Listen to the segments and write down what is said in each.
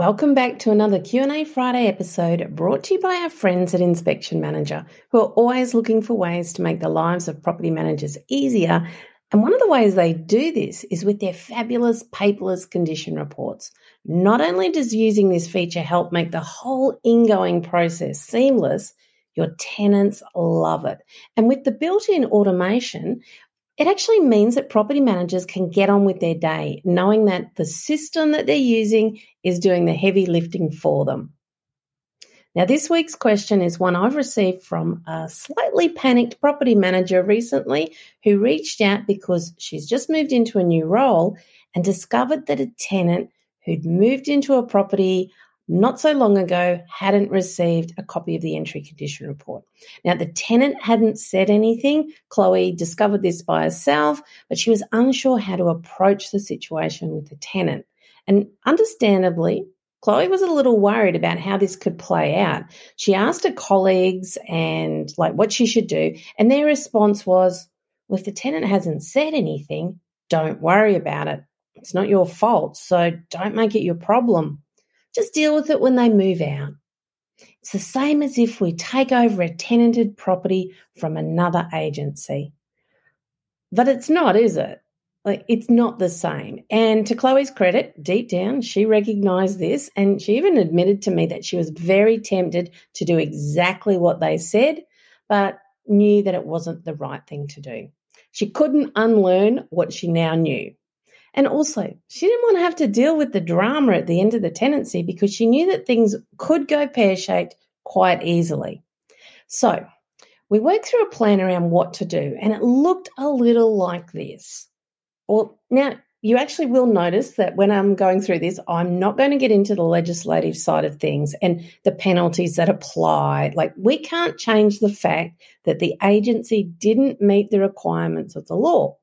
Welcome back to another Q&A Friday episode brought to you by our friends at Inspection Manager, who are always looking for ways to make the lives of property managers easier. And one of the ways they do this is with their fabulous paperless condition reports. Not only does using this feature help make the whole ingoing process seamless, your tenants love it. And with the built-in automation, it actually means that property managers can get on with their day, knowing that the system that they're using is doing the heavy lifting for them. Now, this week's question is one I've received from a slightly panicked property manager recently who reached out because she's just moved into a new role and discovered that a tenant who'd moved into a property not so long ago hadn't received a copy of the entry condition report. Now, the tenant hadn't said anything. Chloe discovered this by herself, but she was unsure how to approach the situation with the tenant. And understandably, Chloe was a little worried about how this could play out. She asked her colleagues and like what she should do, and their response was, well, if the tenant hasn't said anything, don't worry about it. It's not your fault, so don't make it your problem. Just deal with it when they move out. It's the same as if we take over a tenanted property from another agency. But it's not, is it? Like, it's not the same. And to Chloe's credit, deep down, she recognized this and she even admitted to me that she was very tempted to do exactly what they said, but knew that it wasn't the right thing to do. She couldn't unlearn what she now knew. And also, she didn't want to have to deal with the drama at the end of the tenancy because she knew that things could go pear shaped quite easily. So, we worked through a plan around what to do, and it looked a little like this. Well, now you actually will notice that when I'm going through this, I'm not going to get into the legislative side of things and the penalties that apply. Like, we can't change the fact that the agency didn't meet the requirements of the law.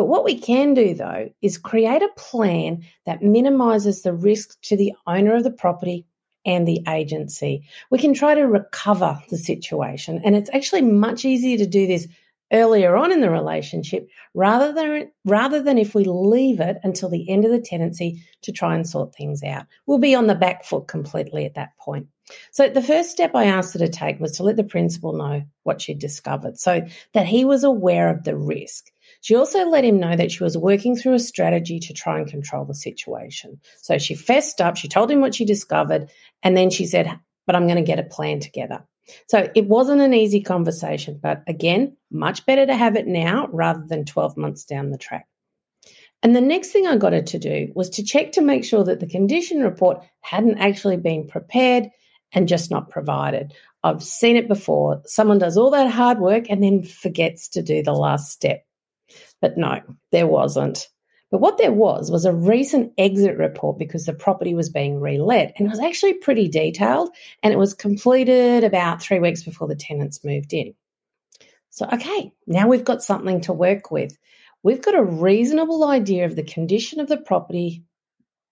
But what we can do, though, is create a plan that minimises the risk to the owner of the property and the agency. We can try to recover the situation, and it's actually much easier to do this earlier on in the relationship rather than rather than if we leave it until the end of the tenancy to try and sort things out. We'll be on the back foot completely at that point. So the first step I asked her to take was to let the principal know what she'd discovered so that he was aware of the risk. She also let him know that she was working through a strategy to try and control the situation. So she fessed up, she told him what she discovered, and then she said, But I'm going to get a plan together. So it wasn't an easy conversation, but again, much better to have it now rather than 12 months down the track. And the next thing I got her to do was to check to make sure that the condition report hadn't actually been prepared and just not provided. I've seen it before. Someone does all that hard work and then forgets to do the last step. But no, there wasn't. But what there was was a recent exit report because the property was being relet and it was actually pretty detailed and it was completed about three weeks before the tenants moved in. So, okay, now we've got something to work with. We've got a reasonable idea of the condition of the property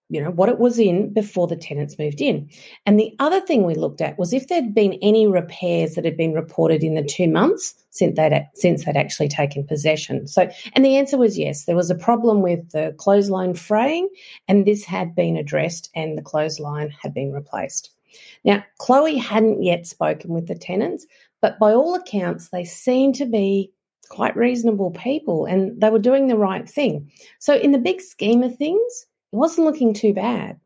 you know, what it was in before the tenants moved in. And the other thing we looked at was if there'd been any repairs that had been reported in the two months since they'd, since they'd actually taken possession. So, and the answer was yes, there was a problem with the clothesline fraying, and this had been addressed, and the clothesline had been replaced. Now, Chloe hadn't yet spoken with the tenants, but by all accounts, they seemed to be quite reasonable people and they were doing the right thing. So, in the big scheme of things, it wasn't looking too bad.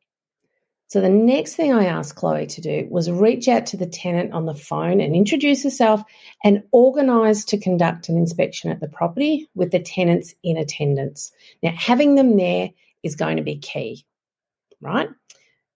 So the next thing I asked Chloe to do was reach out to the tenant on the phone and introduce herself and organise to conduct an inspection at the property with the tenants in attendance. Now, having them there is going to be key, right?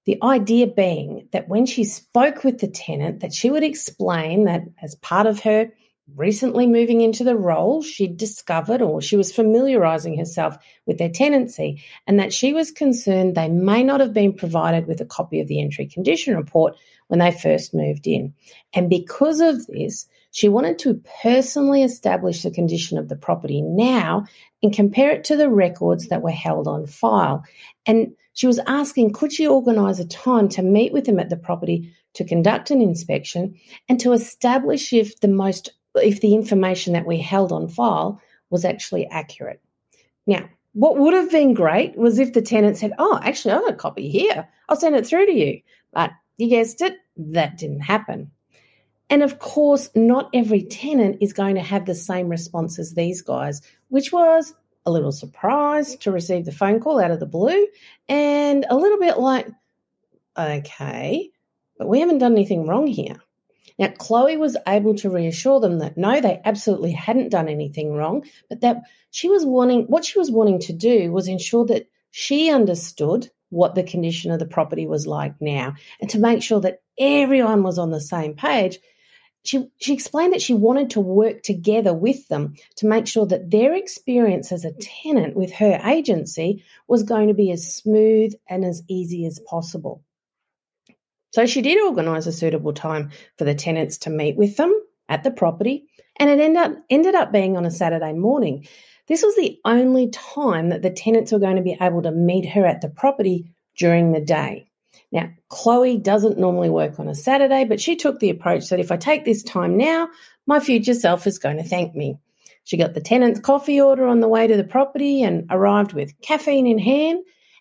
The idea being that when she spoke with the tenant, that she would explain that as part of her recently moving into the role, she'd discovered or she was familiarizing herself with their tenancy and that she was concerned they may not have been provided with a copy of the entry condition report when they first moved in. And because of this, she wanted to personally establish the condition of the property now and compare it to the records that were held on file. And she was asking, could she organise a time to meet with them at the property to conduct an inspection and to establish if the most if the information that we held on file was actually accurate. Now, what would have been great was if the tenant said, Oh, actually, I've got a copy here. I'll send it through to you. But you guessed it, that didn't happen. And of course, not every tenant is going to have the same response as these guys, which was a little surprised to receive the phone call out of the blue and a little bit like, okay, but we haven't done anything wrong here. Now, Chloe was able to reassure them that no, they absolutely hadn't done anything wrong, but that she was wanting, what she was wanting to do was ensure that she understood what the condition of the property was like now and to make sure that everyone was on the same page. She, she explained that she wanted to work together with them to make sure that their experience as a tenant with her agency was going to be as smooth and as easy as possible. So she did organise a suitable time for the tenants to meet with them at the property, and it ended up, ended up being on a Saturday morning. This was the only time that the tenants were going to be able to meet her at the property during the day. Now, Chloe doesn't normally work on a Saturday, but she took the approach that if I take this time now, my future self is going to thank me. She got the tenant's coffee order on the way to the property and arrived with caffeine in hand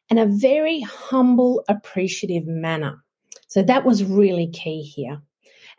and a very humble, appreciative manner. So that was really key here.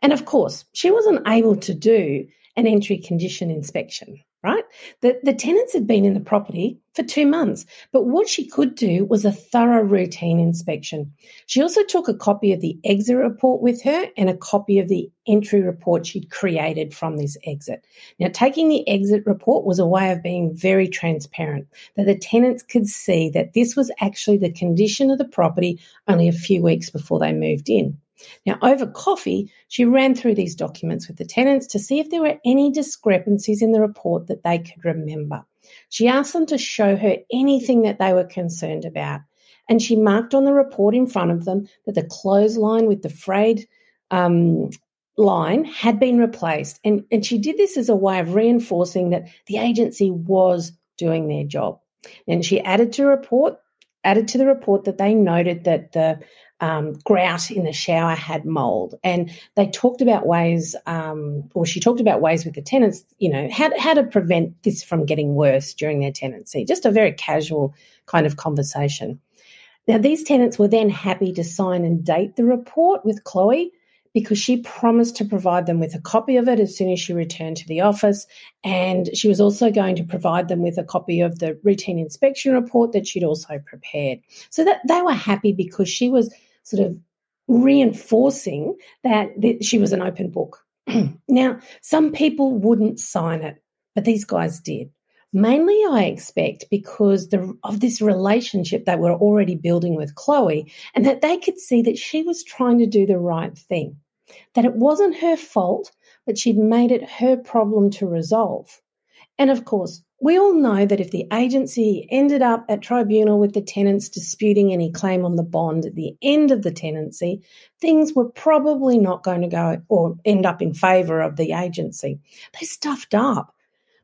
And of course, she wasn't able to do an entry condition inspection, right? The, the tenants had been in the property for two months, but what she could do was a thorough routine inspection. She also took a copy of the exit report with her and a copy of the entry report she'd created from this exit. Now, taking the exit report was a way of being very transparent, that the tenants could see that this was actually the condition of the property only a few weeks before they moved in. Now, over coffee, she ran through these documents with the tenants to see if there were any discrepancies in the report that they could remember. She asked them to show her anything that they were concerned about. And she marked on the report in front of them that the clothesline with the frayed um, line had been replaced. And, and she did this as a way of reinforcing that the agency was doing their job. And she added to report added to the report that they noted that the um, grout in the shower had mold. And they talked about ways, um, or she talked about ways with the tenants, you know, how, how to prevent this from getting worse during their tenancy. Just a very casual kind of conversation. Now, these tenants were then happy to sign and date the report with Chloe because she promised to provide them with a copy of it as soon as she returned to the office. And she was also going to provide them with a copy of the routine inspection report that she'd also prepared. So that they were happy because she was sort of reinforcing that, she was an open book. now, some people wouldn't sign it, but these guys did. Mainly, I expect because the, of this relationship they were already building with Chloe, and that they could see that she was trying to do the right thing, that it wasn't her fault, but she'd made it her problem to resolve. And of course, we all know that if the agency ended up at tribunal with the tenants disputing any claim on the bond at the end of the tenancy, things were probably not going to go or end up in favour of the agency. They stuffed up.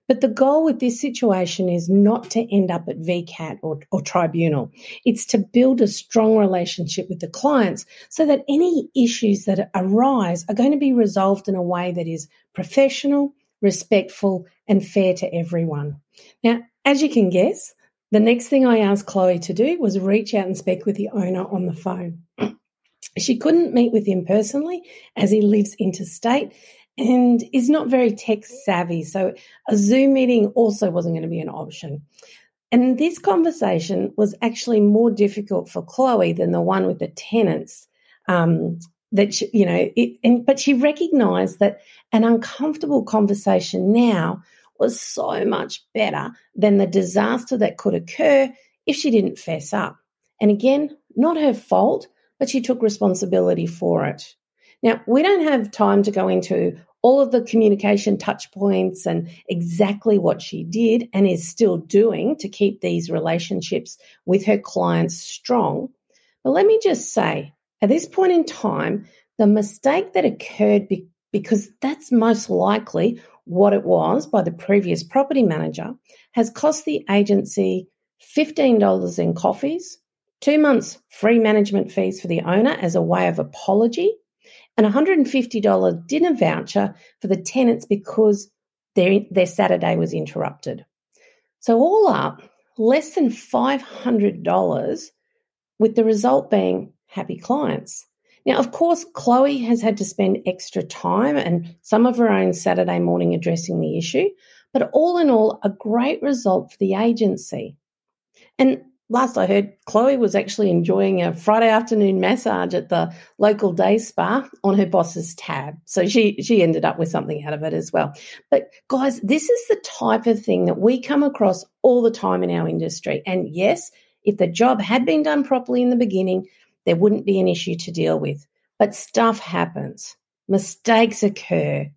But the goal with this situation is not to end up at VCAT or, or, tribunal. It's to build a strong relationship with the clients so that any issues that arise are going to be resolved in a way that is professional, respectful, and fair to everyone. Now, as you can guess, the next thing I asked Chloe to do was reach out and speak with the owner on the phone. she couldn't meet with him personally as he lives interstate and is not very tech savvy. So a Zoom meeting also wasn't going to be an option. And this conversation was actually more difficult for Chloe than the one with the tenants. Um, that she, you know, it, and but she recognised that an uncomfortable conversation now was so much better than the disaster that could occur if she didn't fess up. And again, not her fault, but she took responsibility for it. Now, we don't have time to go into all of the communication touch points and exactly what she did and is still doing to keep these relationships with her clients strong. But let me just say, at this point in time, the mistake that occurred be- because that's most likely what it was by the previous property manager has cost the agency $15 in coffees, two months free management fees for the owner as a way of apology, and $150 dinner voucher for the tenants because their, their Saturday was interrupted. So, all up, less than $500, with the result being happy clients. Now, of course, Chloe has had to spend extra time and some of her own Saturday morning addressing the issue, but all in all, a great result for the agency. And last I heard, Chloe was actually enjoying a Friday afternoon massage at the local day spa on her boss's tab. So she she ended up with something out of it as well. But guys, this is the type of thing that we come across all the time in our industry. And yes, if the job had been done properly in the beginning, there wouldn't be an issue to deal with. But stuff happens. Mistakes occur.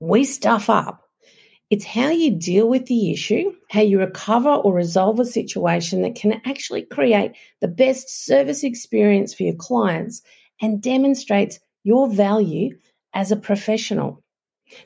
We stuff up. It's how you deal with the issue, how you recover or resolve a situation that can actually create the best service experience for your clients and demonstrates your value as a professional.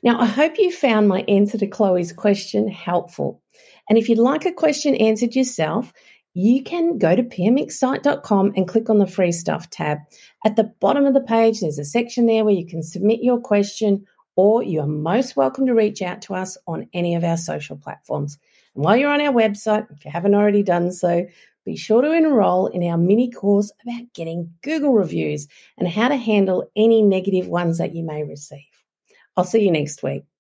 Now, I hope you found my answer to Chloe's question helpful. And if you'd like a question answered yourself, you can go to pmxcite.com and click on the free stuff tab. At the bottom of the page, there's a section there where you can submit your question or you are most welcome to reach out to us on any of our social platforms. And while you're on our website, if you haven't already done so, be sure to enroll in our mini course about getting Google reviews and how to handle any negative ones that you may receive. I'll see you next week.